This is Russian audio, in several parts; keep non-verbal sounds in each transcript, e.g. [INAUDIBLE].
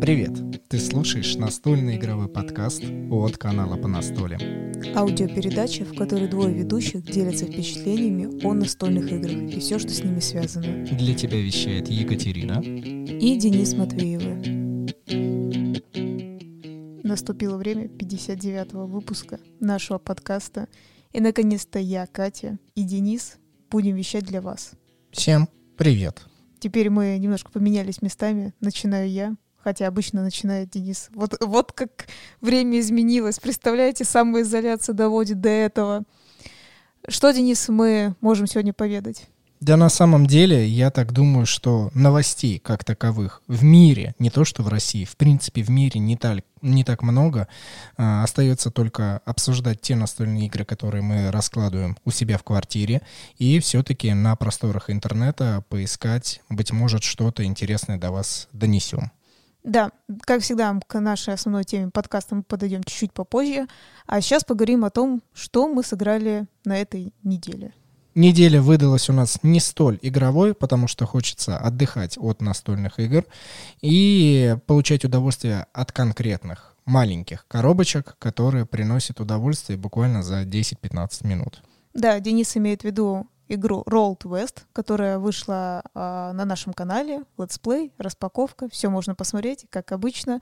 Привет! Ты слушаешь настольный игровой подкаст от канала по настолям. Аудиопередача, в которой двое ведущих делятся впечатлениями о настольных играх и все, что с ними связано. Для тебя вещает Екатерина и Денис Матвеевы. Наступило время 59-го выпуска нашего подкаста. И, наконец-то, я, Катя и Денис будем вещать для вас. Всем привет! Теперь мы немножко поменялись местами. Начинаю я, хотя обычно начинает Денис. Вот, вот как время изменилось. Представляете, самоизоляция доводит до этого. Что, Денис, мы можем сегодня поведать? Да на самом деле, я так думаю, что новостей как таковых в мире, не то что в России, в принципе в мире не так, не так много. А, остается только обсуждать те настольные игры, которые мы раскладываем у себя в квартире, и все-таки на просторах интернета поискать, быть может, что-то интересное до вас донесем. Да, как всегда, к нашей основной теме подкаста мы подойдем чуть-чуть попозже. А сейчас поговорим о том, что мы сыграли на этой неделе. Неделя выдалась у нас не столь игровой, потому что хочется отдыхать от настольных игр и получать удовольствие от конкретных маленьких коробочек, которые приносят удовольствие буквально за 10-15 минут. Да, Денис имеет в виду игру Roll West, которая вышла э, на нашем канале, летсплей, распаковка, все можно посмотреть, как обычно.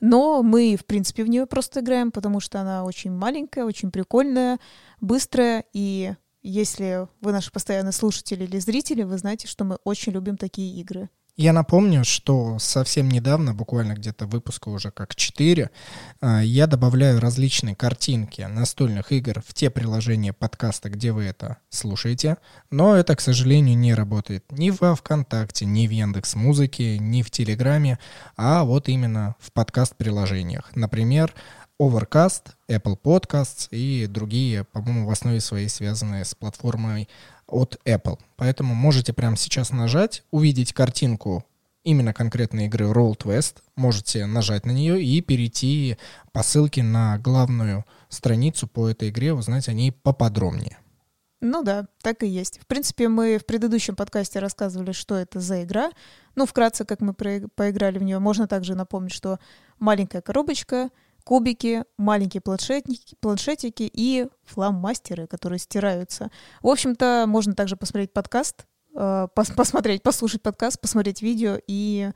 Но мы, в принципе, в нее просто играем, потому что она очень маленькая, очень прикольная, быстрая, и если вы наши постоянные слушатели или зрители, вы знаете, что мы очень любим такие игры. Я напомню, что совсем недавно, буквально где-то выпуска уже как 4, а, я добавляю различные картинки настольных игр в те приложения подкаста, где вы это слушаете. Но это, к сожалению, не работает ни во ВКонтакте, ни в Яндекс Музыке, ни в Телеграме, а вот именно в подкаст-приложениях. Например, Overcast, Apple Podcasts и другие, по-моему, в основе своей связанные с платформой от Apple. Поэтому можете прямо сейчас нажать, увидеть картинку именно конкретной игры Roll West, можете нажать на нее и перейти по ссылке на главную страницу по этой игре, узнать о ней поподробнее. Ну да, так и есть. В принципе, мы в предыдущем подкасте рассказывали, что это за игра. Ну, вкратце, как мы поиграли в нее. Можно также напомнить, что маленькая коробочка — кубики, маленькие планшетники, планшетики и фломастеры, которые стираются. В общем-то, можно также посмотреть подкаст, э, пос посмотреть, послушать подкаст, посмотреть видео и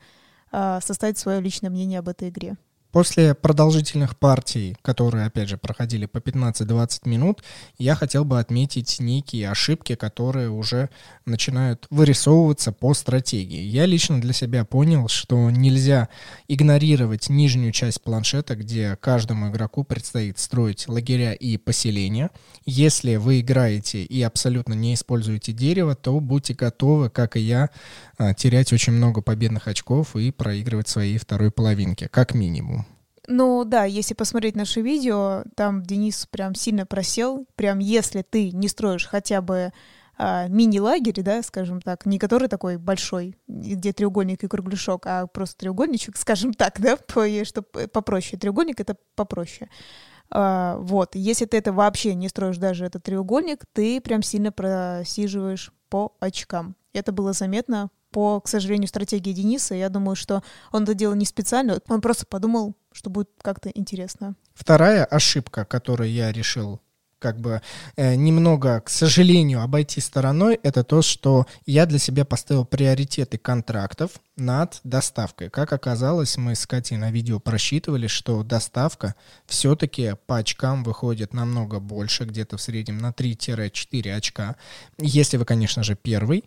э, составить свое личное мнение об этой игре. После продолжительных партий, которые, опять же, проходили по 15-20 минут, я хотел бы отметить некие ошибки, которые уже начинают вырисовываться по стратегии. Я лично для себя понял, что нельзя игнорировать нижнюю часть планшета, где каждому игроку предстоит строить лагеря и поселения. Если вы играете и абсолютно не используете дерево, то будьте готовы, как и я, а, терять очень много победных очков и проигрывать своей второй половинке, как минимум. Ну да, если посмотреть наше видео, там Денис прям сильно просел. Прям если ты не строишь хотя бы а, мини-лагерь, да, скажем так, не который такой большой, где треугольник и кругляшок, а просто треугольничек, [LAUGHS] скажем так, да, чтобы попроще. Треугольник — это попроще. А, вот, если ты это вообще не строишь даже этот треугольник, ты прям сильно просиживаешь по очкам. Это было заметно по, к сожалению, стратегии Дениса. Я думаю, что он это делал не специально, он просто подумал, что будет как-то интересно. Вторая ошибка, которую я решил как бы э, немного, к сожалению, обойти стороной, это то, что я для себя поставил приоритеты контрактов над доставкой. Как оказалось, мы с Катей на видео просчитывали, что доставка все-таки по очкам выходит намного больше, где-то в среднем на 3-4 очка, если вы, конечно же, первый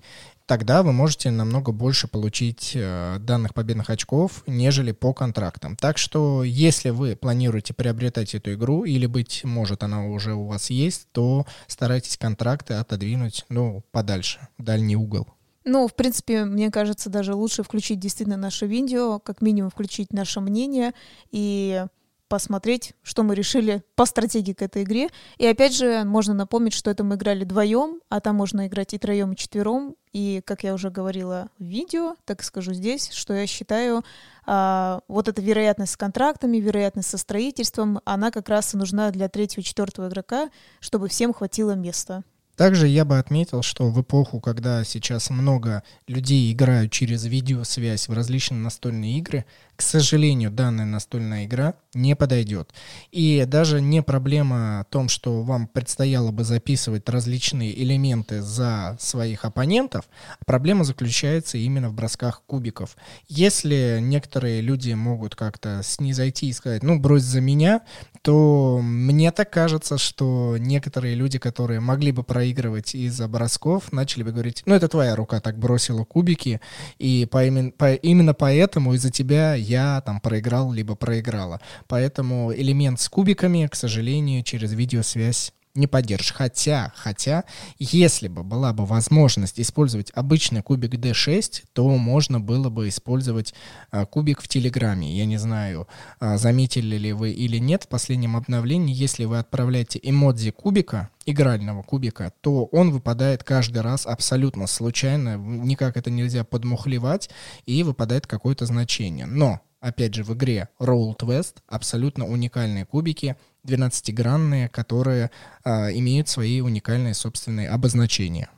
тогда вы можете намного больше получить э, данных победных очков, нежели по контрактам. Так что, если вы планируете приобретать эту игру, или, быть может, она уже у вас есть, то старайтесь контракты отодвинуть, ну, подальше, в дальний угол. Ну, в принципе, мне кажется, даже лучше включить действительно наше видео, как минимум включить наше мнение и посмотреть, что мы решили по стратегии к этой игре. И опять же, можно напомнить, что это мы играли вдвоем, а там можно играть и троем, и четвером. И, как я уже говорила в видео, так скажу здесь, что я считаю, а, вот эта вероятность с контрактами, вероятность со строительством, она как раз и нужна для третьего, четвертого игрока, чтобы всем хватило места. Также я бы отметил, что в эпоху, когда сейчас много людей играют через видеосвязь в различные настольные игры, к сожалению, данная настольная игра не подойдет. И даже не проблема в том, что вам предстояло бы записывать различные элементы за своих оппонентов, а проблема заключается именно в бросках кубиков. Если некоторые люди могут как-то снизойти и сказать, ну, брось за меня, то мне так кажется, что некоторые люди, которые могли бы проигрывать из-за бросков, начали бы говорить, ну, это твоя рука так бросила кубики, и по, по, именно поэтому из-за тебя я там проиграл, либо проиграла. Поэтому элемент с кубиками, к сожалению, через видеосвязь не поддержишь. Хотя, хотя, если бы была бы возможность использовать обычный кубик D6, то можно было бы использовать а, кубик в Телеграме. Я не знаю, а, заметили ли вы или нет в последнем обновлении, если вы отправляете эмодзи кубика, игрального кубика, то он выпадает каждый раз абсолютно случайно, никак это нельзя подмухлевать, и выпадает какое-то значение. Но опять же, в игре Roll West абсолютно уникальные кубики, 12-гранные, которые а, имеют свои уникальные собственные обозначения.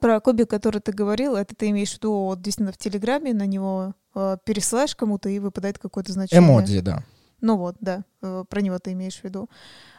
Про кубик, который ты говорил, это ты имеешь в виду вот действительно в Телеграме, на него э, пересылаешь кому-то и выпадает какое-то значение. Эмодзи, да. Ну вот, да, э, про него ты имеешь в виду.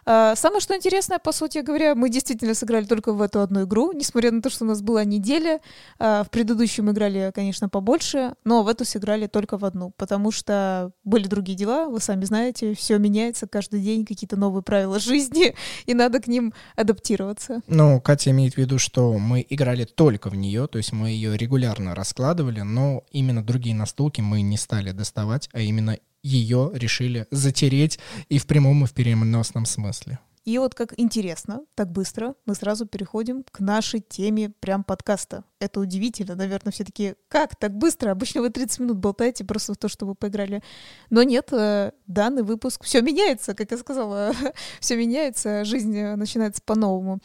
А, самое что интересное, по сути говоря, мы действительно сыграли только в эту одну игру, несмотря на то, что у нас была неделя. А, в предыдущую мы играли, конечно, побольше, но в эту сыграли только в одну, потому что были другие дела, вы сами знаете, все меняется каждый день, какие-то новые правила жизни, [LAUGHS] и надо к ним адаптироваться. Ну, Катя имеет в виду, что мы играли только в нее, то есть мы ее регулярно раскладывали, но именно другие настолки мы не стали доставать, а именно ее решили затереть и в прямом, и в переносном смысле. И вот как интересно, так быстро мы сразу переходим к нашей теме прям подкаста. Это удивительно, наверное, все таки как так быстро? Обычно вы 30 минут болтаете просто в то, что вы поиграли. Но нет, э, данный выпуск, все меняется, как я сказала, [LAUGHS] все меняется, жизнь начинается по-новому.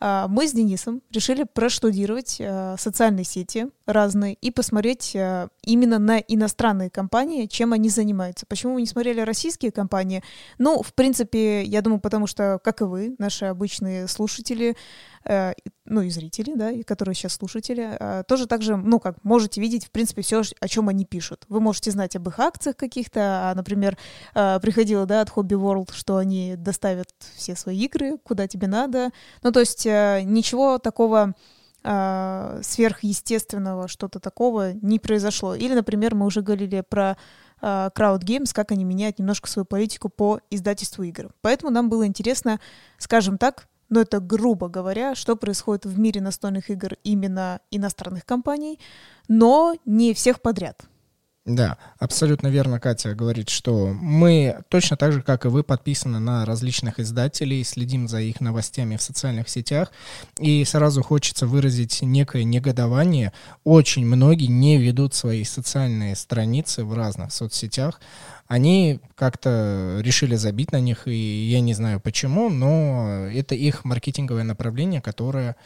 А, мы с Денисом решили проштудировать а, социальные сети разные и посмотреть а, именно на иностранные компании, чем они занимаются. Почему мы не смотрели российские компании? Ну, в принципе, я думаю, потому что, как и вы, наши обычные слушатели, Э, ну и зрители, да, и которые сейчас слушатели, э, тоже также, ну как, можете видеть, в принципе, все, о чем они пишут. Вы можете знать об их акциях каких-то, а, например, э, приходило, да, от Hobby World, что они доставят все свои игры, куда тебе надо. Ну, то есть ничего такого сверхъестественного, что-то такого не произошло. Или, например, мы уже говорили про Crowd Games, как они меняют немножко свою политику по издательству игр. Поэтому нам было интересно, скажем так, но это грубо говоря, что происходит в мире настольных игр именно иностранных компаний, но не всех подряд. Да, абсолютно верно Катя говорит, что мы точно так же, как и вы, подписаны на различных издателей, следим за их новостями в социальных сетях, и сразу хочется выразить некое негодование. Очень многие не ведут свои социальные страницы в разных соцсетях, они как-то решили забить на них, и я не знаю почему, но это их маркетинговое направление, которое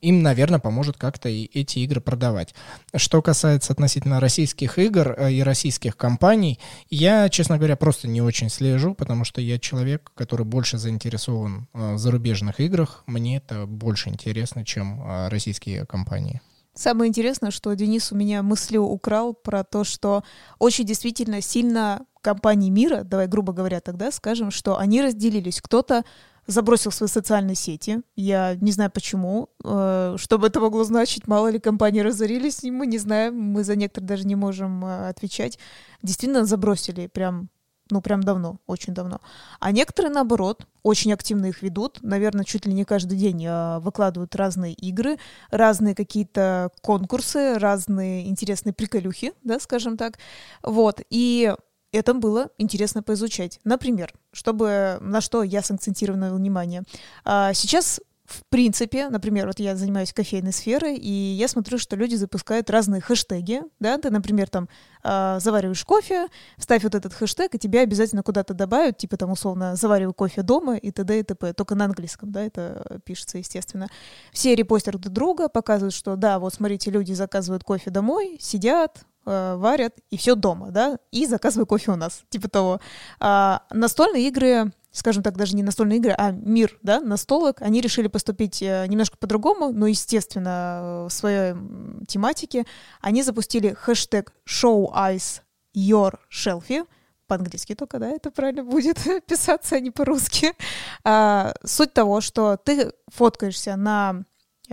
им, наверное, поможет как-то и эти игры продавать. Что касается относительно российских игр э, и российских компаний, я, честно говоря, просто не очень слежу, потому что я человек, который больше заинтересован э, в зарубежных играх. Мне это больше интересно, чем российские компании. Самое интересное, что Денис у меня мыслью украл про то, что очень действительно сильно компании мира, давай грубо говоря тогда скажем, что они разделились. Кто-то забросил свои социальные сети. Я не знаю почему. Э, что бы это могло значить? Мало ли компании разорились, мы не знаем. Мы за некоторые даже не можем э, отвечать. Действительно забросили прям ну, прям давно, очень давно. А некоторые, наоборот, очень активно их ведут. Наверное, чуть ли не каждый день э, выкладывают разные игры, разные какие-то конкурсы, разные интересные приколюхи, да, скажем так. Вот. И это было интересно поизучать. Например, чтобы на что я сакцентировала внимание. А, сейчас в принципе, например, вот я занимаюсь кофейной сферой, и я смотрю, что люди запускают разные хэштеги, да, ты, например, там э, завариваешь кофе, вставь вот этот хэштег, и тебя обязательно куда-то добавят, типа там условно завариваю кофе дома и т.д. и т.п. Только на английском, да, это пишется, естественно. Все репостят друг друга, показывают, что да, вот смотрите, люди заказывают кофе домой, сидят, э, варят, и все дома, да, и заказывай кофе у нас, типа того. А, настольные игры скажем так, даже не настольные игры, а мир, да, настолок, они решили поступить э, немножко по-другому, но, естественно, в своей тематике. Они запустили хэштег show eyes your shelfie, по-английски только, да, это правильно будет [LAUGHS] писаться, а не по-русски. А, суть того, что ты фоткаешься на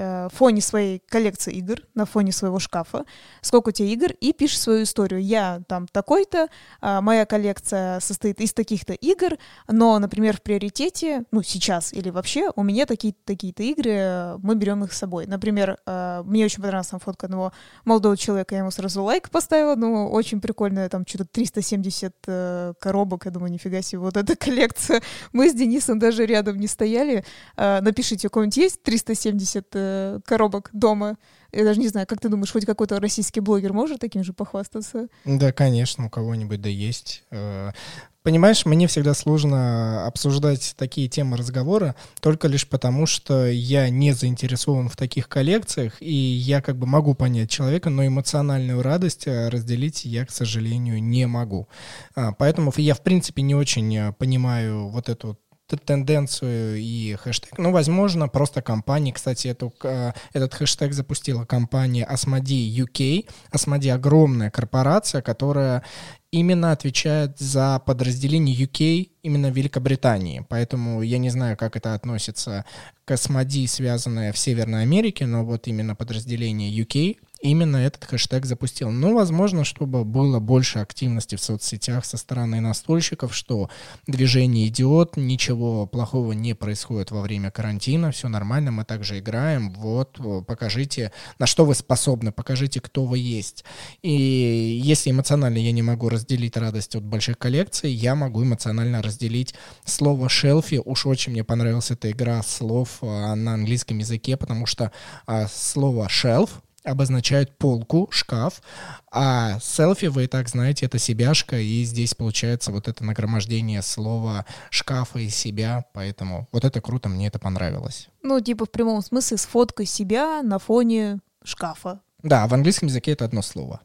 Э, фоне своей коллекции игр, на фоне своего шкафа, сколько у тебя игр, и пишешь свою историю. Я там такой-то, а, моя коллекция состоит из таких-то игр, но, например, в приоритете, ну, сейчас или вообще, у меня такие-то такие-то игры, мы берем их с собой. Например, э, мне очень понравилась там фотка одного молодого человека, я ему сразу лайк поставила, ну, очень прикольная, там что-то 370 э, коробок, я думаю, нифига себе, вот эта [LAUGHS] коллекция. Мы с Денисом даже рядом не стояли. Напишите, у кого-нибудь есть 370 Э, коробок дома. Я даже не знаю, как ты думаешь, хоть какой-то российский блогер может таким же похвастаться? Да, конечно, у кого-нибудь да есть. Э, понимаешь, мне всегда сложно обсуждать такие темы разговора только лишь потому, что я не заинтересован в таких коллекциях, и я как бы могу понять человека, но эмоциональную радость э, разделить я, к сожалению, не могу. А, поэтому я, в принципе, не очень понимаю вот эту тенденцию и хэштег. Ну, возможно, просто компания, кстати, эту, э, этот хэштег запустила компания Asmodee UK. Asmodee огромная корпорация, которая именно отвечает за подразделение UK именно Великобритании. Поэтому я не знаю, как это относится к Asmodee, связанное в Северной Америке, но вот именно подразделение UK именно этот хэштег запустил. Ну, возможно, чтобы было больше активности в соцсетях со стороны настольщиков, что движение идет, ничего плохого не происходит во время карантина, все нормально, мы также играем, вот, покажите, на что вы способны, покажите, кто вы есть. И если эмоционально я не могу разделить радость от больших коллекций, я могу эмоционально разделить слово «шелфи». Уж очень мне понравилась эта игра слов а, на английском языке, потому что а, слово «shelf» обозначают полку, шкаф, а селфи, вы и так знаете, это себяшка, и здесь получается вот это нагромождение слова шкафа и себя, поэтому вот это круто, мне это понравилось. Ну, типа в прямом смысле с фоткой себя на фоне шкафа. Да, в английском языке это одно слово.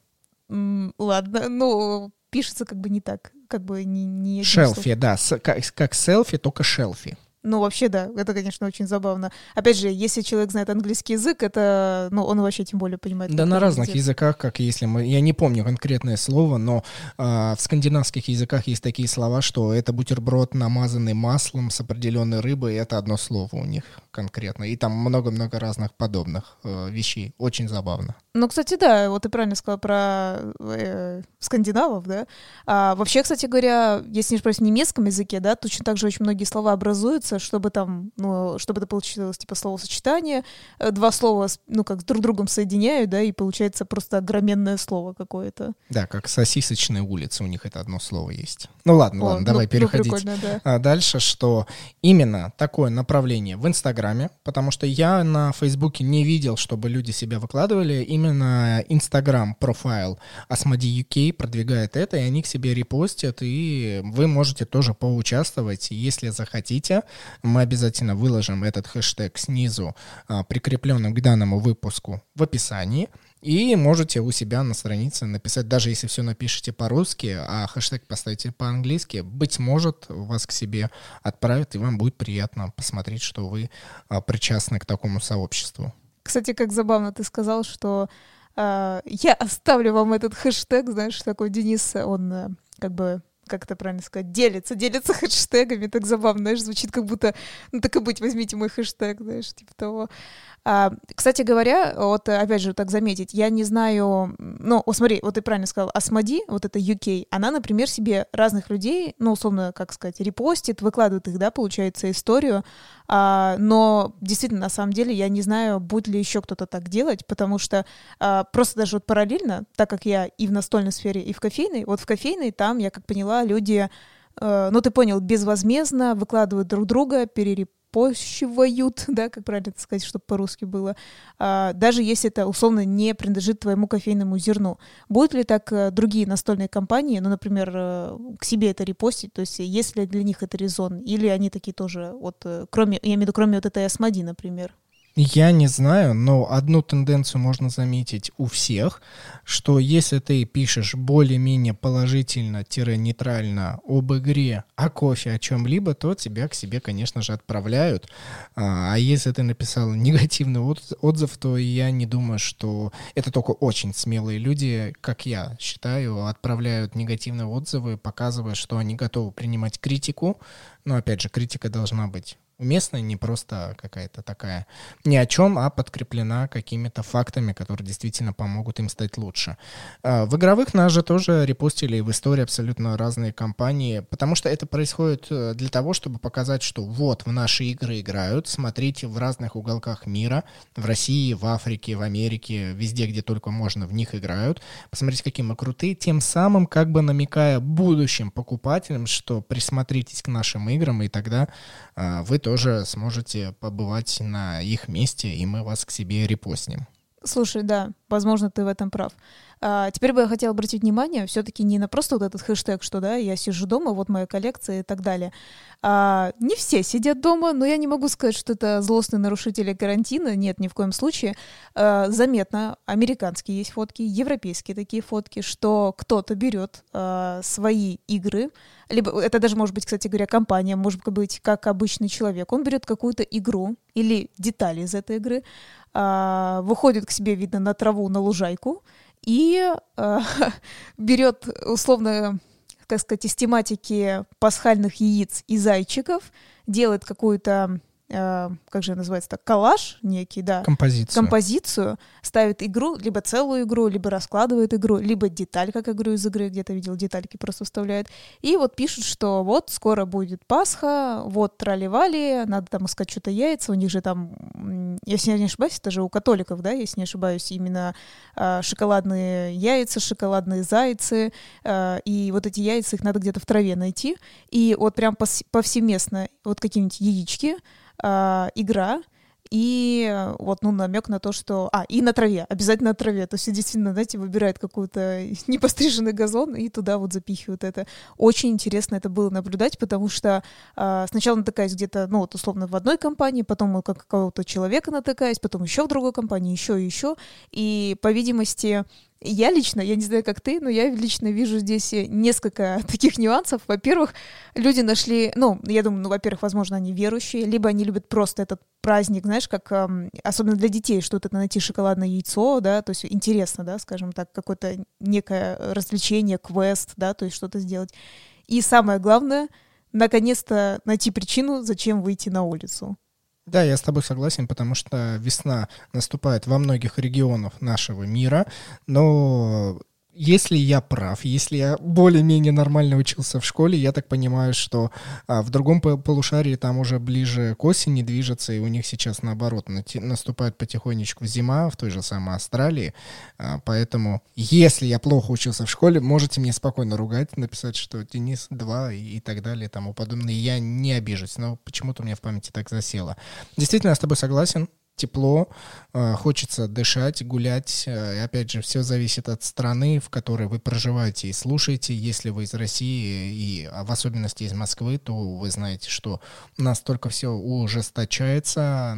Mm, ладно, ну, пишется как бы не так, как бы не... не шелфи, да, с, как, как селфи, только шелфи. Ну, вообще, да, это, конечно, очень забавно. Опять же, если человек знает английский язык, это, ну, он вообще тем более понимает. Да, на разных делать. языках, как если мы, я не помню конкретное слово, но э, в скандинавских языках есть такие слова, что это бутерброд, намазанный маслом с определенной рыбой, это одно слово у них конкретно. И там много-много разных подобных э, вещей. Очень забавно. Ну, кстати, да, вот ты правильно сказал про э, скандинавов, да. А, вообще, кстати говоря, если не в немецком языке, да, точно так же очень многие слова образуются, чтобы там, ну, чтобы это получилось типа словосочетание, э, два слова, ну, как друг другом соединяют, да, и получается просто огроменное слово какое-то. Да, как сосисочная улица, у них это одно слово есть. Ну ладно, О, ладно, ну, давай ну, переходить да. а дальше, что именно такое направление в Инстаграме, потому что я на Фейсбуке не видел, чтобы люди себя выкладывали, именно Instagram профайл Asmodee UK продвигает это, и они к себе репостят, и вы можете тоже поучаствовать. Если захотите, мы обязательно выложим этот хэштег снизу, а, прикрепленным к данному выпуску в описании. И можете у себя на странице написать, даже если все напишите по-русски, а хэштег поставите по-английски, быть может, вас к себе отправят, и вам будет приятно посмотреть, что вы а, причастны к такому сообществу. Кстати, как забавно ты сказал, что э, я оставлю вам этот хэштег, знаешь, такой Денис, он э, как бы как это правильно сказать, делится, делится [LAUGHS] хэштегами, так забавно, знаешь, звучит как будто, ну так и быть, возьмите мой хэштег, знаешь, типа того. А, кстати говоря, вот опять же так заметить, я не знаю, ну, вот смотри, вот ты правильно сказал, Асмоди, вот это UK, она, например, себе разных людей, ну, условно, как сказать, репостит, выкладывает их, да, получается, историю, а, но действительно, на самом деле, я не знаю, будет ли еще кто-то так делать, потому что а, просто даже вот параллельно, так как я и в настольной сфере, и в кофейной, вот в кофейной там, я как поняла, люди э, ну, ты понял, безвозмездно выкладывают друг друга, перереп пощивают, [LAUGHS] да, как правильно это сказать, чтобы по-русски было, а, даже если это условно не принадлежит твоему кофейному зерну. Будут ли так а, другие настольные компании, ну, например, а, к себе это репостить, то есть есть ли для них это резон, или они такие тоже, вот, э, кроме, я имею в виду, кроме вот этой Асмоди, например? Я не знаю, но одну тенденцию можно заметить у всех, что если ты пишешь более-менее положительно-нейтрально об игре, о кофе, о чем-либо, то тебя к себе, конечно же, отправляют. А, а если ты написал [LAUGHS] негативный отзыв, то я не думаю, что это только очень смелые люди, как я считаю, отправляют негативные отзывы, показывая, что они готовы принимать критику. Но опять же, критика должна быть уместная, не просто какая-то такая ни о чем, а подкреплена какими-то фактами, которые действительно помогут им стать лучше. А, в игровых нас же тоже репостили в истории абсолютно разные компании, потому что это происходит э, для того, чтобы показать, что вот в наши игры играют, смотрите в разных уголках мира, в России, в Африке, в Америке, везде, где только можно, в них играют. Посмотрите, какие мы крутые, тем самым как бы намекая будущим покупателям, что присмотритесь к нашим играм, и тогда а, вы тоже сможете побывать на их месте, и мы вас к себе репостнем. Слушай, да, возможно, ты в этом прав. А, теперь бы я хотела обратить внимание все-таки не на просто вот этот хэштег, что да, я сижу дома, вот моя коллекция и так далее. А, не все сидят дома, но я не могу сказать, что это злостные нарушители карантина. Нет, ни в коем случае. А, заметно, американские есть фотки, европейские такие фотки, что кто-то берет а, свои игры, либо это даже может быть, кстати говоря, компания, может быть, как обычный человек. Он берет какую-то игру или детали из этой игры, а, выходит к себе, видно, на траву, на лужайку, и э, [LAUGHS] берет условно, как сказать, из тематики пасхальных яиц и зайчиков, делает какую-то э, как же называется так, коллаж некий, да. Композицию. Композицию, ставит игру, либо целую игру, либо раскладывает игру, либо деталь, как игру из игры, где-то видел, детальки просто вставляет. И вот пишут, что вот скоро будет Пасха, вот трали-вали, надо там искать что-то яйца, у них же там, если я не ошибаюсь, это же у католиков, да, если не ошибаюсь, именно э, шоколадные яйца, шоколадные зайцы, э, и вот эти яйца, их надо где-то в траве найти, и вот прям повсеместно вот какие-нибудь яички, э, игра, и вот, ну, намек на то, что... А, и на траве, обязательно на траве. То есть действительно, знаете, выбирает какой-то [LAUGHS] непостриженный газон и туда вот запихивают это. Очень интересно это было наблюдать, потому что э, сначала натыкаюсь где-то, ну, вот условно в одной компании, потом как какого-то человека натыкаюсь, потом еще в другой компании, еще и еще. И, по видимости, я лично, я не знаю, как ты, но я лично вижу здесь несколько [LAUGHS] таких нюансов. Во-первых, люди нашли, ну, я думаю, ну, во-первых, возможно, они верующие, либо они любят просто этот праздник, знаешь, как, эм, особенно для детей, что-то найти шоколадное яйцо, да, то есть интересно, да, скажем так, какое-то некое развлечение, квест, да, то есть что-то сделать. И самое главное, наконец-то найти причину, зачем выйти на улицу. Да, я с тобой согласен, потому что весна наступает во многих регионах нашего мира, но если я прав, если я более-менее нормально учился в школе, я так понимаю, что а, в другом полушарии там уже ближе к осени движется, и у них сейчас наоборот наступает потихонечку зима в той же самой Австралии. А, поэтому, если я плохо учился в школе, можете мне спокойно ругать, написать, что Денис 2 и, и так далее и тому подобное. Я не обижусь, но почему-то у меня в памяти так засело. Действительно, я с тобой согласен тепло, э, хочется дышать, гулять. Э, и опять же, все зависит от страны, в которой вы проживаете и слушаете. Если вы из России и а в особенности из Москвы, то вы знаете, что настолько все ужесточается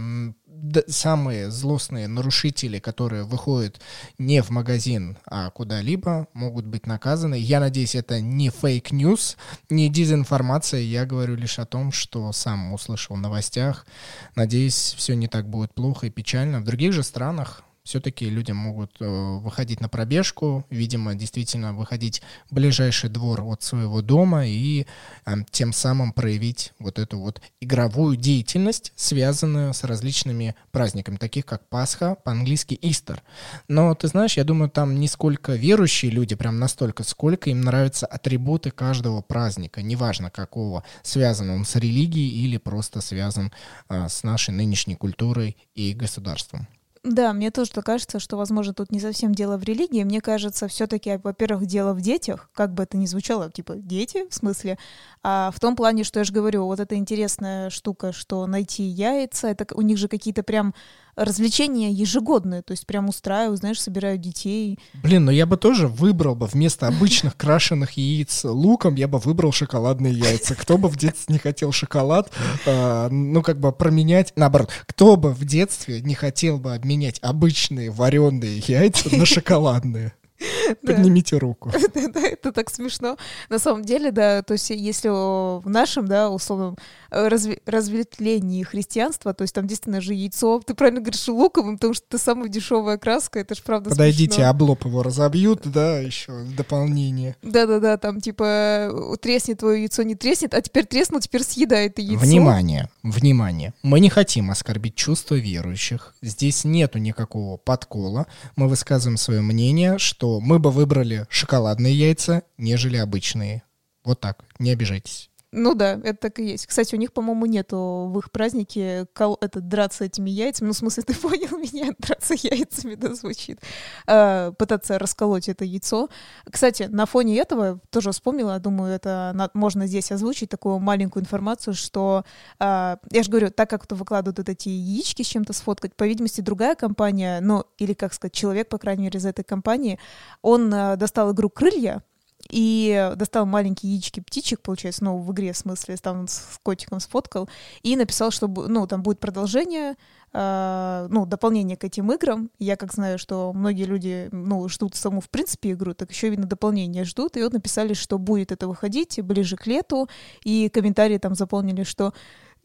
самые злостные нарушители, которые выходят не в магазин, а куда-либо, могут быть наказаны. Я надеюсь, это не fake news, не дезинформация. Я говорю лишь о том, что сам услышал в новостях. Надеюсь, все не так будет плохо и печально. В других же странах все-таки люди могут э, выходить на пробежку, видимо, действительно выходить в ближайший двор от своего дома и э, тем самым проявить вот эту вот игровую деятельность, связанную с различными праздниками, таких как Пасха, по-английски Истер. Но ты знаешь, я думаю, там не сколько верующие люди, прям настолько, сколько им нравятся атрибуты каждого праздника, неважно какого, связан он с религией или просто связан э, с нашей нынешней культурой и государством. Да, мне тоже кажется, что, возможно, тут не совсем дело в религии. Мне кажется, все-таки, во-первых, дело в детях, как бы это ни звучало, типа дети, в смысле, а в том плане, что я же говорю, вот эта интересная штука, что найти яйца, это у них же какие-то прям развлечения ежегодные, то есть прям устраиваю, знаешь, собираю детей. Блин, но я бы тоже выбрал бы вместо обычных [LAUGHS] крашеных яиц луком, я бы выбрал шоколадные яйца. Кто бы в детстве не хотел шоколад, э, ну как бы променять, наоборот, кто бы в детстве не хотел бы обменять обычные вареные яйца на шоколадные? [LAUGHS] Поднимите руку. [LAUGHS] Это так смешно. На самом деле, да, то есть если в нашем, да, условном э, разветвлении христианства, то есть там действительно же яйцо, ты правильно говоришь, луковым, потому что это самая дешевая краска, это же правда Подойдите, облоп его разобьют, да, еще дополнение. Да-да-да, там типа треснет твое яйцо, не треснет, а теперь треснул, теперь съедает яйцо. Внимание, внимание. Мы не хотим оскорбить чувства верующих. Здесь нету никакого подкола. Мы высказываем свое мнение, что мы бы выбрали шоколадные яйца, нежели обычные. Вот так, не обижайтесь. Ну да, это так и есть. Кстати, у них, по-моему, нету в их празднике кол- это, драться этими яйцами. Ну, в смысле, [LAUGHS] ты понял меня? Драться яйцами, да, звучит. А, пытаться расколоть это яйцо. Кстати, на фоне этого тоже вспомнила, думаю, это на- можно здесь озвучить такую маленькую информацию, что, а, я же говорю, так как то выкладывают вот эти яички с чем-то сфоткать, по видимости, другая компания, ну, или, как сказать, человек, по крайней мере, из этой компании, он а, достал игру «Крылья», и достал маленькие яички птичек, получается, ну, в игре, в смысле, там с котиком сфоткал, и написал, что, ну, там будет продолжение, э, ну, дополнение к этим играм. Я как знаю, что многие люди, ну, ждут саму, в принципе, игру, так еще, видно, дополнение ждут, и вот написали, что будет это выходить ближе к лету, и комментарии там заполнили, что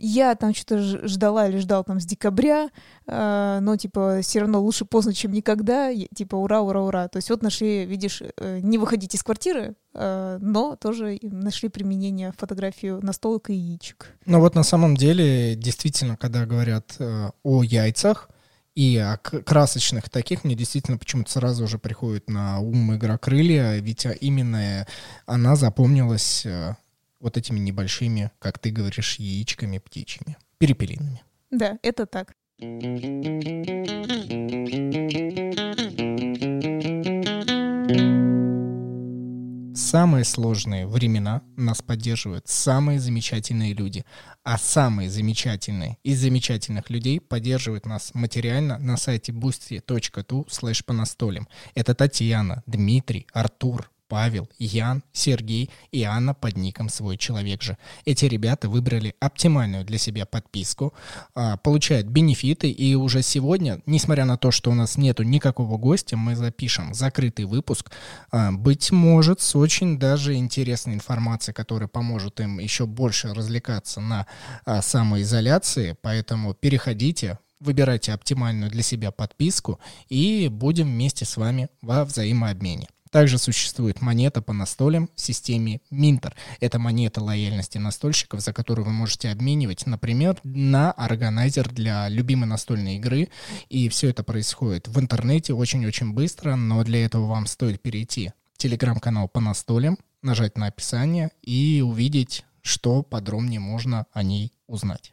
я там что-то ждала или ждал там с декабря, э, но, типа, все равно лучше поздно, чем никогда, типа, ура, ура, ура. То есть вот нашли, видишь, э, не выходить из квартиры, э, но тоже нашли применение фотографию настолок и яичек. Ну вот на самом деле, действительно, когда говорят э, о яйцах, и о красочных таких мне действительно почему-то сразу же приходит на ум игра крылья, ведь именно она запомнилась э, вот этими небольшими, как ты говоришь, яичками птичьими, перепелиными. Да, это так. самые сложные времена нас поддерживают самые замечательные люди. А самые замечательные из замечательных людей поддерживают нас материально на сайте boosty.tu slash по настолям. Это Татьяна, Дмитрий, Артур, Павел, Ян, Сергей и Анна под ником «Свой человек же». Эти ребята выбрали оптимальную для себя подписку, а, получают бенефиты, и уже сегодня, несмотря на то, что у нас нету никакого гостя, мы запишем закрытый выпуск, а, быть может, с очень даже интересной информацией, которая поможет им еще больше развлекаться на а, самоизоляции, поэтому переходите, выбирайте оптимальную для себя подписку и будем вместе с вами во взаимообмене. Также существует монета по настолям в системе Minter. Это монета лояльности настольщиков, за которую вы можете обменивать, например, на органайзер для любимой настольной игры. И все это происходит в интернете очень-очень быстро, но для этого вам стоит перейти в телеграм-канал по настолям, нажать на описание и увидеть, что подробнее можно о ней узнать.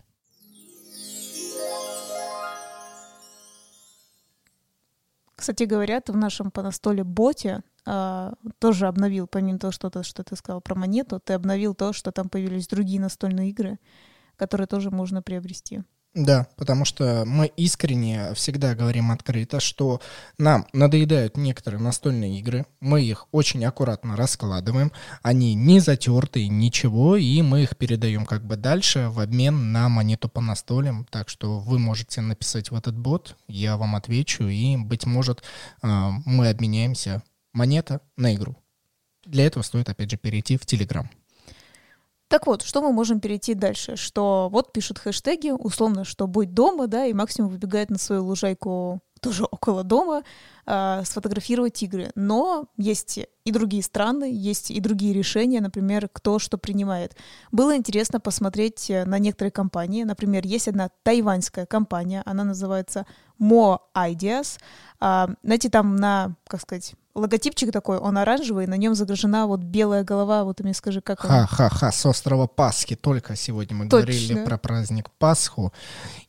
Кстати говоря, в нашем по настоле боте а, тоже обновил, помимо того, что, -то, что ты сказал про монету, ты обновил то, что там появились другие настольные игры, которые тоже можно приобрести. Да, потому что мы искренне всегда говорим открыто, что нам надоедают некоторые настольные игры, мы их очень аккуратно раскладываем, они не затертые, ничего, и мы их передаем как бы дальше в обмен на монету по настолям, так что вы можете написать в этот бот, я вам отвечу, и, быть может, а, мы обменяемся монета на игру. Для этого стоит, опять же, перейти в Телеграм. Так вот, что мы можем перейти дальше? Что вот пишут хэштеги, условно, что будь дома, да, и максимум выбегает на свою лужайку тоже [LAUGHS] около дома, э, сфотографировать игры. Но есть и другие страны, есть и другие решения, например, кто что принимает. Было интересно посмотреть на некоторые компании. Например, есть одна тайваньская компания, она называется Mo Ideas. А, знаете, там на, как сказать, логотипчик такой, он оранжевый, на нем загружена вот белая голова, вот ты мне скажи, как Ха-ха-ха, с острова Пасхи, только сегодня мы Точно. говорили про праздник Пасху,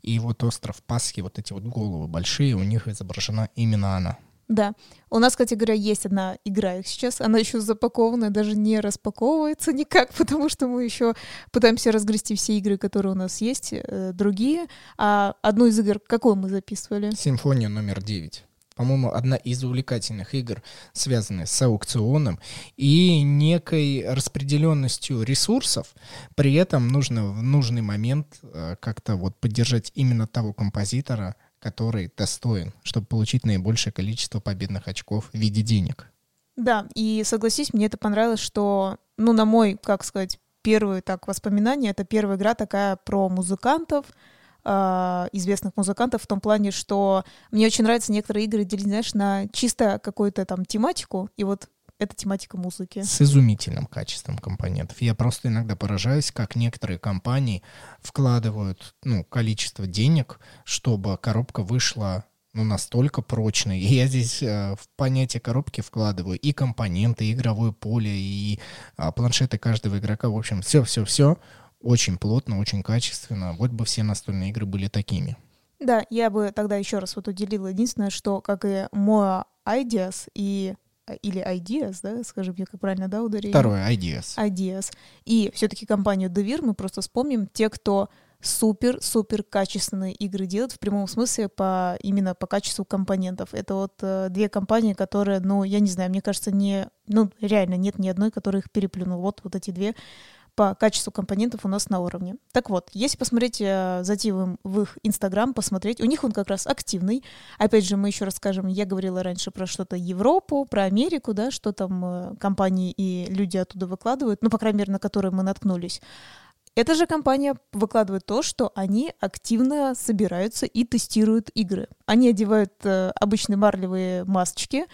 и вот остров Пасхи, вот эти вот головы большие, у них изображена именно она. Да. У нас, кстати говоря, есть одна игра их сейчас. Она еще запакованная, даже не распаковывается никак, [LAUGHS] потому что мы еще пытаемся разгрести все игры, которые у нас есть, э, другие. А одну из игр, какую мы записывали? Симфония номер 9 по-моему, одна из увлекательных игр, связанная с аукционом и некой распределенностью ресурсов. При этом нужно в нужный момент э, как-то вот поддержать именно того композитора, который достоин, чтобы получить наибольшее количество победных очков в виде денег. Да, и согласись, мне это понравилось, что, ну, на мой, как сказать, первые так воспоминания, это первая игра такая про музыкантов, э, известных музыкантов в том плане, что мне очень нравятся некоторые игры делить, знаешь, на чисто какую-то там тематику, и вот это тематика музыки. С изумительным качеством компонентов. Я просто иногда поражаюсь, как некоторые компании вкладывают ну, количество денег, чтобы коробка вышла ну, настолько прочной. И я здесь э, в понятие коробки вкладываю и компоненты, и игровое поле, и э, планшеты каждого игрока. В общем, все-все-все очень плотно, очень качественно. Вот бы все настольные игры были такими. Да, я бы тогда еще раз вот уделила единственное, что как и Moa Ideas и или Ideas, да, скажем мне, как правильно, да, ударение? Второе, Ideas. Ideas. И все-таки компанию Devir мы просто вспомним, те, кто супер-супер качественные игры делают в прямом смысле по именно по качеству компонентов. Это вот э, две компании, которые, ну, я не знаю, мне кажется, не, ну, реально нет ни одной, которая их переплюнула. Вот, вот эти две по качеству компонентов у нас на уровне. Так вот, если посмотреть, э, зайти в, их Инстаграм, посмотреть, у них он как раз активный. Опять же, мы еще расскажем, я говорила раньше про что-то Европу, про Америку, да, что там э, компании и люди оттуда выкладывают, ну, по крайней мере, на которые мы наткнулись. Эта же компания выкладывает то, что они активно собираются и тестируют игры. Они одевают э, обычные марлевые масочки,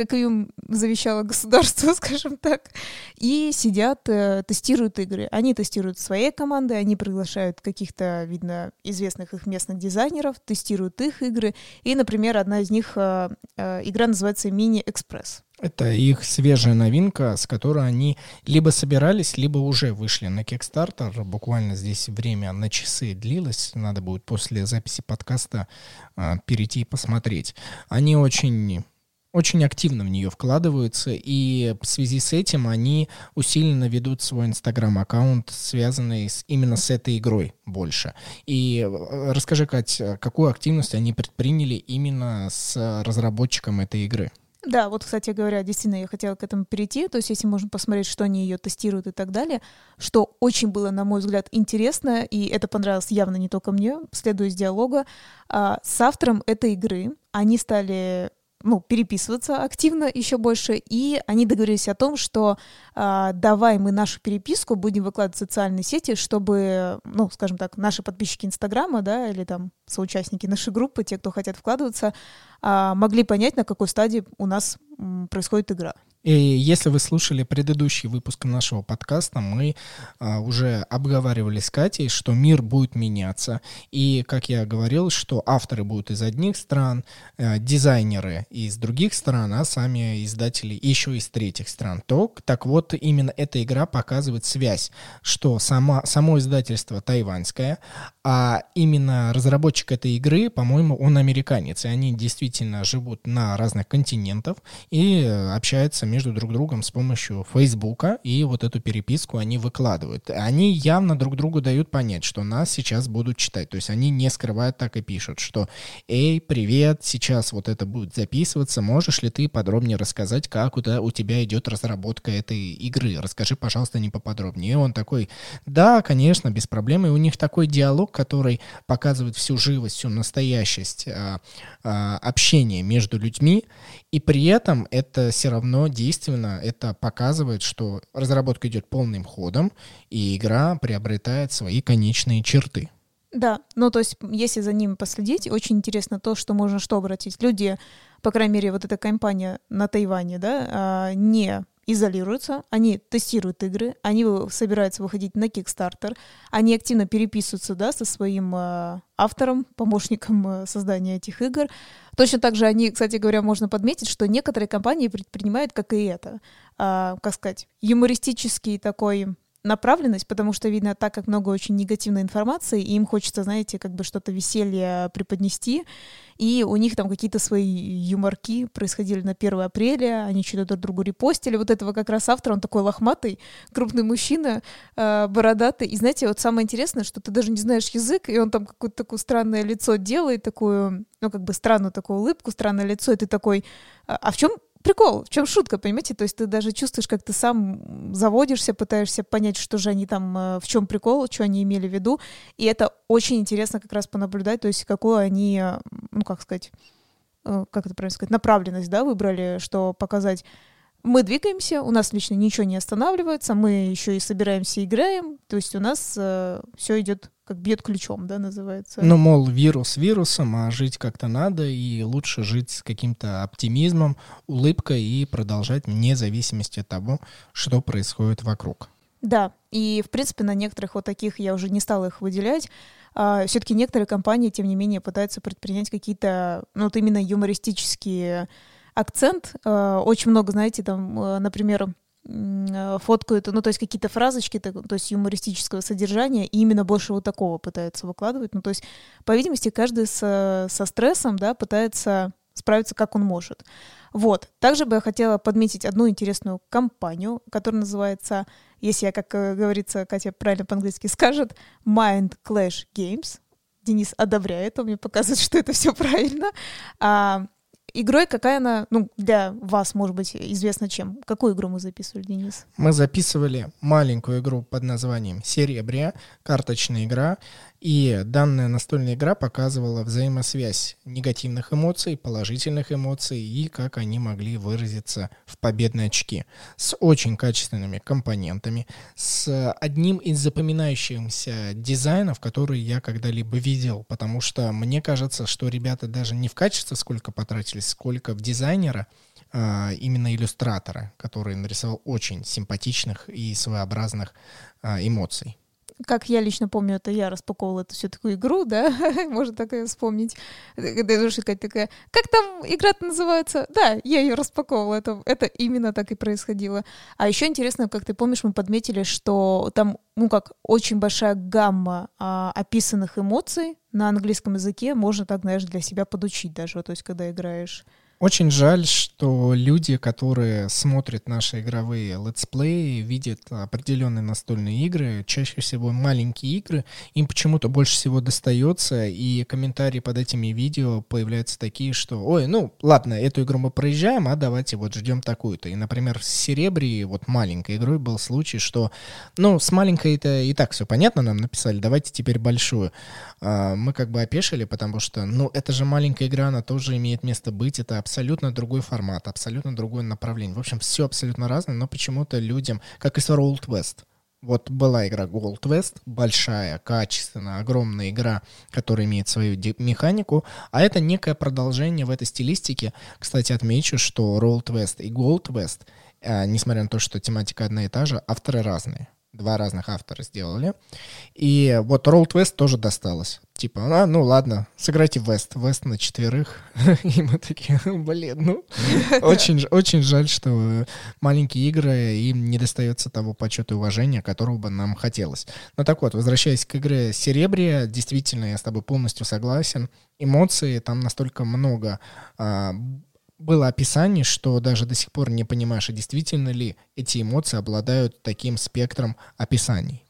как им завещало государство, [LAUGHS] скажем так, и сидят, э, тестируют игры. Они тестируют свои команды, они приглашают каких-то, видно, известных их местных дизайнеров, тестируют их игры. И, например, одна из них, э, э, игра называется «Мини-экспресс». Это их свежая новинка, с которой они либо собирались, либо уже вышли на Kickstarter. Буквально здесь время на часы длилось. Надо будет после записи подкаста а, перейти и посмотреть. Они очень очень активно в нее вкладываются, и в связи с этим они усиленно ведут свой инстаграм-аккаунт, связанный с, именно с этой игрой больше. И э, расскажи, Кать, какую активность они предприняли именно с разработчиком этой игры? Да, вот, кстати говоря, действительно, я хотела к этому перейти. То есть, если можно посмотреть, что они ее тестируют и так далее, что очень было, на мой взгляд, интересно, и это понравилось явно не только мне, следуя из диалога, а, с автором этой игры они стали ну, переписываться активно еще больше, и они договорились о том, что э, давай мы нашу переписку будем выкладывать в социальные сети, чтобы, ну, скажем так, наши подписчики Инстаграма, да, или там соучастники нашей группы, те, кто хотят вкладываться, э, могли понять, на какой стадии у нас происходит игра. И если вы слушали предыдущий выпуск нашего подкаста, мы а, уже обговаривали с Катей, что мир будет меняться. И, как я говорил, что авторы будут из одних стран, а, дизайнеры из других стран, а сами издатели еще из третьих стран. То, так вот, именно эта игра показывает связь, что сама, само издательство тайваньское, а именно разработчик этой игры, по-моему, он американец. И они действительно живут на разных континентах и э, общаются между друг другом с помощью Фейсбука, и вот эту переписку они выкладывают. Они явно друг другу дают понять, что нас сейчас будут читать. То есть они не скрывают, так и пишут, что «Эй, привет, сейчас вот это будет записываться, можешь ли ты подробнее рассказать, как у у тебя идет разработка этой игры? Расскажи, пожалуйста, не поподробнее». И он такой «Да, конечно, без проблем». И у них такой диалог, который показывает всю живость, всю настоящесть а, а, общения между людьми, и при этом это все равно действенно, это показывает, что разработка идет полным ходом, и игра приобретает свои конечные черты. Да, ну то есть, если за ними последить, очень интересно то, что можно что обратить. Люди, по крайней мере, вот эта компания на Тайване, да, а, не изолируются, они тестируют игры, они собираются выходить на Kickstarter, они активно переписываются да, со своим э, автором, помощником э, создания этих игр. Точно так же они, кстати говоря, можно подметить, что некоторые компании предпринимают, как и это, э, как сказать, юмористический такой направленность, потому что, видно, так как много очень негативной информации, и им хочется, знаете, как бы что-то веселье преподнести, и у них там какие-то свои юморки происходили на 1 апреля, они что-то друг другу репостили, вот этого как раз автор, он такой лохматый, крупный мужчина, э, бородатый, и знаете, вот самое интересное, что ты даже не знаешь язык, и он там какое-то такое странное лицо делает, такую, ну, как бы странную такую улыбку, странное лицо, и ты такой, а, а в чем прикол, в чем шутка, понимаете? То есть ты даже чувствуешь, как ты сам заводишься, пытаешься понять, что же они там, э, в чем прикол, что они имели в виду. И это очень интересно как раз понаблюдать, то есть какую они, э, ну как сказать, э, как это правильно сказать, направленность, да, выбрали, что показать мы двигаемся, у нас лично ничего не останавливается, мы еще и собираемся, играем, то есть у нас э, все идет как бьет ключом, да, называется. Ну, мол, вирус вирусом, а жить как-то надо, и лучше жить с каким-то оптимизмом, улыбкой и продолжать вне зависимости от того, что происходит вокруг. Да, и, в принципе, на некоторых вот таких, я уже не стала их выделять, а, все-таки некоторые компании, тем не менее, пытаются предпринять какие-то, ну, вот именно юмористические акцент. А, очень много, знаете, там, а, например, Э, фоткают, ну, то есть какие-то фразочки, то, есть юмористического содержания, и именно больше вот такого пытаются выкладывать. Ну, то есть, по видимости, каждый со, со стрессом, да, пытается справиться как он может. Вот. Также бы я хотела подметить одну интересную компанию, которая называется, если я, как э, говорится, Катя правильно по-английски скажет, Mind Clash Games. Денис одобряет, он мне показывает, [LAUGHS] что это все правильно. А, Игрой какая она, ну, для вас, может быть, известна чем? Какую игру мы записывали, Денис? Мы записывали маленькую игру под названием «Серебря», карточная игра, и данная настольная игра показывала взаимосвязь негативных эмоций, положительных эмоций и как они могли выразиться в победные очки. С очень качественными компонентами, с одним из запоминающихся дизайнов, которые я когда-либо видел, потому что мне кажется, что ребята даже не в качестве сколько потратились, сколько в дизайнера, а, именно иллюстратора, который нарисовал очень симпатичных и своеобразных а, эмоций как я лично помню, это я распаковывала эту всю такую игру, да, [LAUGHS] можно такое вспомнить. Когда Душа такая, как там игра-то называется? Да, я ее распаковывала, это, это именно так и происходило. А еще интересно, как ты помнишь, мы подметили, что там, ну как, очень большая гамма а, описанных эмоций на английском языке, можно так, знаешь, для себя подучить даже, то есть когда играешь. Очень жаль, что люди, которые смотрят наши игровые летсплеи, видят определенные настольные игры, чаще всего маленькие игры, им почему-то больше всего достается, и комментарии под этими видео появляются такие, что, ой, ну, ладно, эту игру мы проезжаем, а давайте вот ждем такую-то. И, например, с Серебри, вот маленькой игрой был случай, что, ну, с маленькой-то и так все понятно нам написали, давайте теперь большую. А, мы как бы опешили, потому что, ну, это же маленькая игра, она тоже имеет место быть, это другой формат, абсолютно другое направление. В общем, все абсолютно разное, но почему-то людям, как и с Old West, вот была игра Gold West, большая, качественная, огромная игра, которая имеет свою механику, а это некое продолжение в этой стилистике. Кстати, отмечу, что Roll West и Gold West, э, несмотря на то, что тематика одна и та же, авторы разные два разных автора сделали. И вот Roll West тоже досталось. Типа, а, ну ладно, сыграйте Вест. Вест на четверых. [LAUGHS] И мы такие, блин, ну, [LAUGHS] очень, очень жаль, что маленькие игры, им не достается того почета и уважения, которого бы нам хотелось. Ну так вот, возвращаясь к игре Серебрия, действительно, я с тобой полностью согласен. Эмоции там настолько много а, было описание, что даже до сих пор не понимаешь, а действительно ли эти эмоции обладают таким спектром описаний.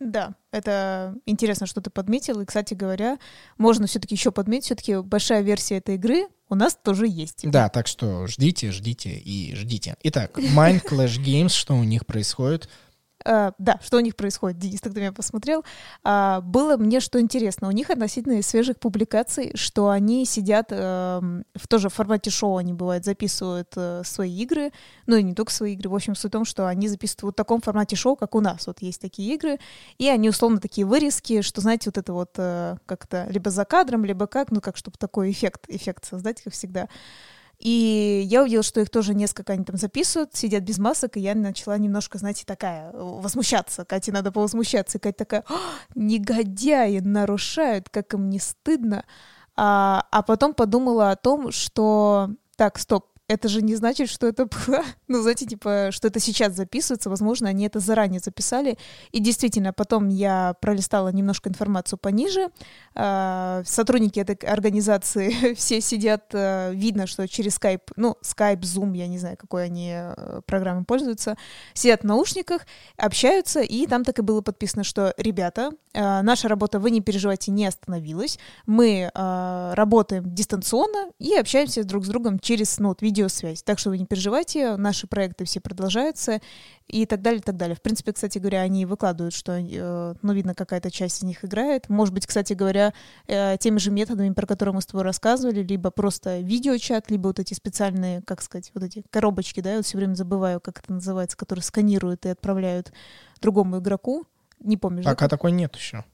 Да, это интересно, что ты подметил. И, кстати говоря, можно все-таки еще подметить, все-таки большая версия этой игры у нас тоже есть. Да, так что ждите, ждите и ждите. Итак, Mind Clash Games, что у них происходит? Uh, да, что у них происходит, Денис тогда меня посмотрел. Uh, было мне что интересно. У них относительно свежих публикаций, что они сидят uh, в тоже формате шоу, они бывают записывают uh, свои игры, ну и не только свои игры. В общем, суть в том, что они записывают в таком формате шоу, как у нас. Вот есть такие игры, и они условно такие вырезки, что, знаете, вот это вот uh, как-то либо за кадром, либо как, ну как, чтобы такой эффект, эффект создать, как всегда. И я увидела, что их тоже несколько они там записывают, сидят без масок, и я начала немножко, знаете, такая, возмущаться. Кате надо повозмущаться. И Катя такая, негодяи нарушают, как им не стыдно. А, а потом подумала о том, что, так, стоп, это же не значит, что это было, [LAUGHS] ну, знаете, типа, что это сейчас записывается, возможно, они это заранее записали, и действительно, потом я пролистала немножко информацию пониже, а, сотрудники этой организации [LAUGHS] все сидят, э, видно, что через Skype, ну, Skype, Zoom, я не знаю, какой они э, программой пользуются, сидят в наушниках, общаются, и там так и было подписано, что, ребята, э, наша работа, вы не переживайте, не остановилась, мы работаем дистанционно и общаемся друг с другом через, ну, вот, видеосвязь. Так что вы не переживайте, наши проекты все продолжаются и так далее, и так далее. В принципе, кстати говоря, они выкладывают, что, э, ну, видно, какая-то часть из них играет. Может быть, кстати говоря, э, теми же методами, про которые мы с тобой рассказывали, либо просто видеочат, либо вот эти специальные, как сказать, вот эти коробочки, да, я вот все время забываю, как это называется, которые сканируют и отправляют другому игроку. Не помнишь, Пока да? такой нет еще.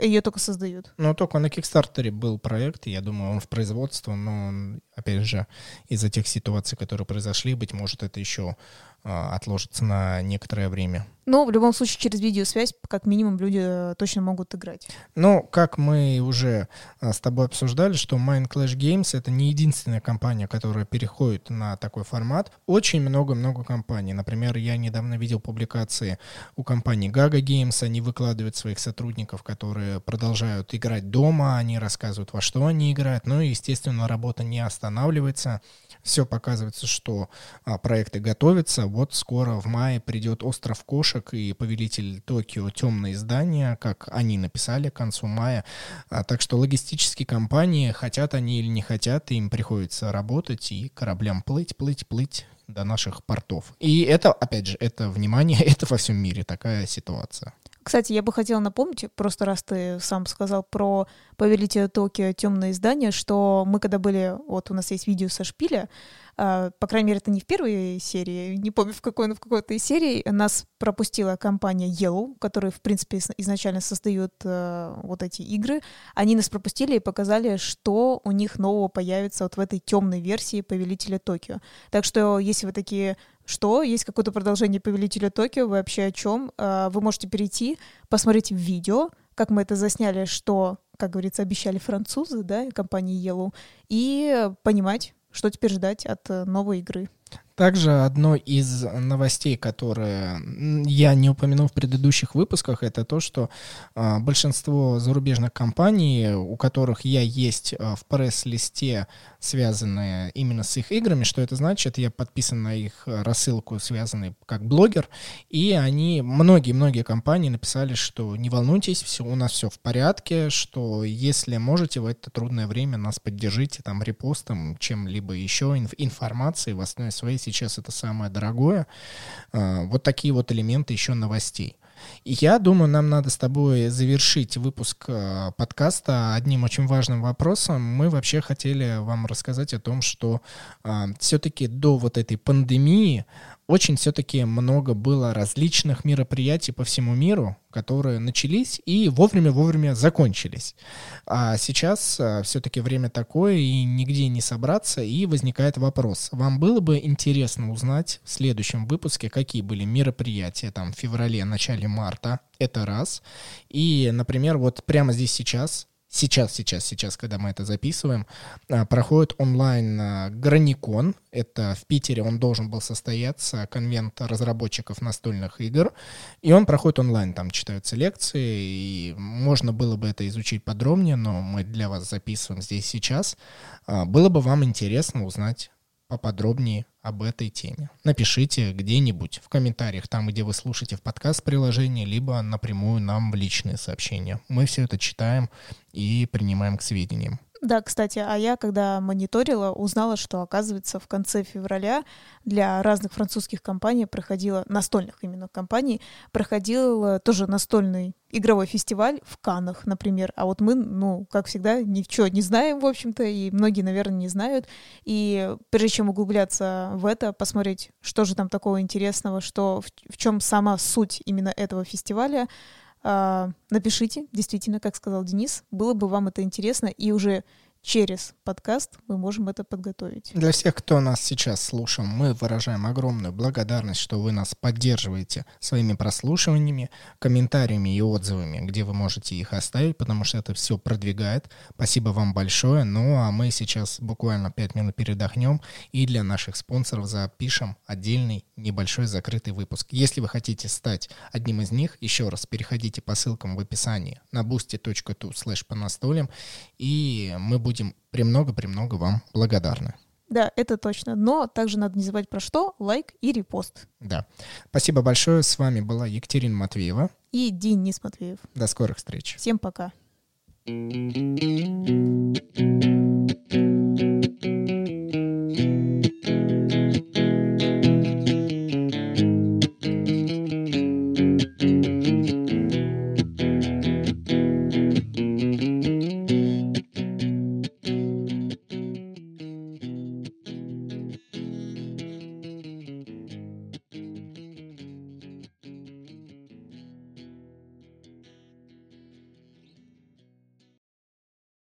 Ее только создают. Ну, только на Кикстартере был проект, я думаю, он в производстве, но он, опять же, из-за тех ситуаций, которые произошли, быть может, это еще а, отложится на некоторое время. Но в любом случае через видеосвязь как минимум люди э, точно могут играть. Ну, как мы уже а, с тобой обсуждали, что Mind Clash Games это не единственная компания, которая переходит на такой формат. Очень много-много компаний. Например, я недавно видел публикации у компании Gaga Games. Они выкладывают своих сотрудников, которые продолжают играть дома, они рассказывают, во что они играют. Ну и, естественно, работа не останавливается. Все показывается, что а, проекты готовятся. Вот скоро в мае придет «Остров кошек» и «Повелитель Токио. Темные здания», как они написали к концу мая. А, так что логистические компании, хотят они или не хотят, им приходится работать и кораблям плыть, плыть, плыть до наших портов. И это, опять же, это внимание, [LAUGHS] это во всем мире такая ситуация. Кстати, я бы хотела напомнить, просто раз ты сам сказал про «Повелителя Токио. Темные здания», что мы когда были, вот у нас есть видео со шпиля, а, по крайней мере, это не в первой серии, не помню в какой, но в какой-то из серий, нас пропустила компания Yellow, которая, в принципе, изначально создает э, вот эти игры. Они нас пропустили и показали, что у них нового появится вот в этой темной версии Повелителя Токио. Так что, если вы такие что есть какое-то продолжение Повелителя Токио, вы вообще о чем? А, вы можете перейти, посмотреть видео, как мы это засняли, что, как говорится, обещали французы, да, компании Yellow, и понимать, что теперь ждать от э, новой игры. Также одной из новостей, которые я не упомянул в предыдущих выпусках, это то, что э, большинство зарубежных компаний, у которых я есть э, в пресс-листе, связанные именно с их играми, что это значит? Я подписан на их рассылку, связанный как блогер, и они, многие-многие компании написали, что не волнуйтесь, все, у нас все в порядке, что если можете в это трудное время нас поддержите там репостом, чем-либо еще, инф- информацией в основе своей сейчас это самое дорогое. А, вот такие вот элементы еще новостей. Я думаю, нам надо с тобой завершить выпуск а, подкаста одним очень важным вопросом. Мы вообще хотели вам рассказать о том, что а, все-таки до вот этой пандемии очень все-таки много было различных мероприятий по всему миру, которые начались и вовремя-вовремя закончились. А сейчас а, все-таки время такое, и нигде не собраться, и возникает вопрос. Вам было бы интересно узнать в следующем выпуске, какие были мероприятия там в феврале, начале марта, это раз. И, например, вот прямо здесь сейчас сейчас, сейчас, сейчас, когда мы это записываем, а, проходит онлайн а, Граникон. Это в Питере он должен был состояться, конвент разработчиков настольных игр. И он проходит онлайн, там читаются лекции, и можно было бы это изучить подробнее, но мы для вас записываем здесь сейчас. А, было бы вам интересно узнать поподробнее об этой теме. Напишите где-нибудь в комментариях, там, где вы слушаете в подкаст-приложении, либо напрямую нам в личные сообщения. Мы все это читаем и принимаем к сведениям. Да, кстати, а я, когда мониторила, узнала, что, оказывается, в конце февраля для разных французских компаний проходила, настольных именно компаний, проходил тоже настольный игровой фестиваль в Канах, например. А вот мы, ну, как всегда, ничего не знаем, в общем-то, и многие, наверное, не знают. И прежде чем углубляться в это, посмотреть, что же там такого интересного, что в, в чем сама суть именно этого фестиваля, напишите, действительно, как сказал Денис, было бы вам это интересно, и уже через подкаст мы можем это подготовить. Для всех, кто нас сейчас слушал, мы выражаем огромную благодарность, что вы нас поддерживаете своими прослушиваниями, комментариями и отзывами, где вы можете их оставить, потому что это все продвигает. Спасибо вам большое. Ну а мы сейчас буквально 5 минут передохнем и для наших спонсоров запишем отдельный небольшой закрытый выпуск. Если вы хотите стать одним из них, еще раз переходите по ссылкам в описании на boosty.tu slash по настолям, и мы будем будем премного-премного вам благодарны. Да, это точно. Но также надо не забывать про что? Лайк и репост. Да. Спасибо большое. С вами была Екатерина Матвеева. И Денис Матвеев. До скорых встреч. Всем пока. thank you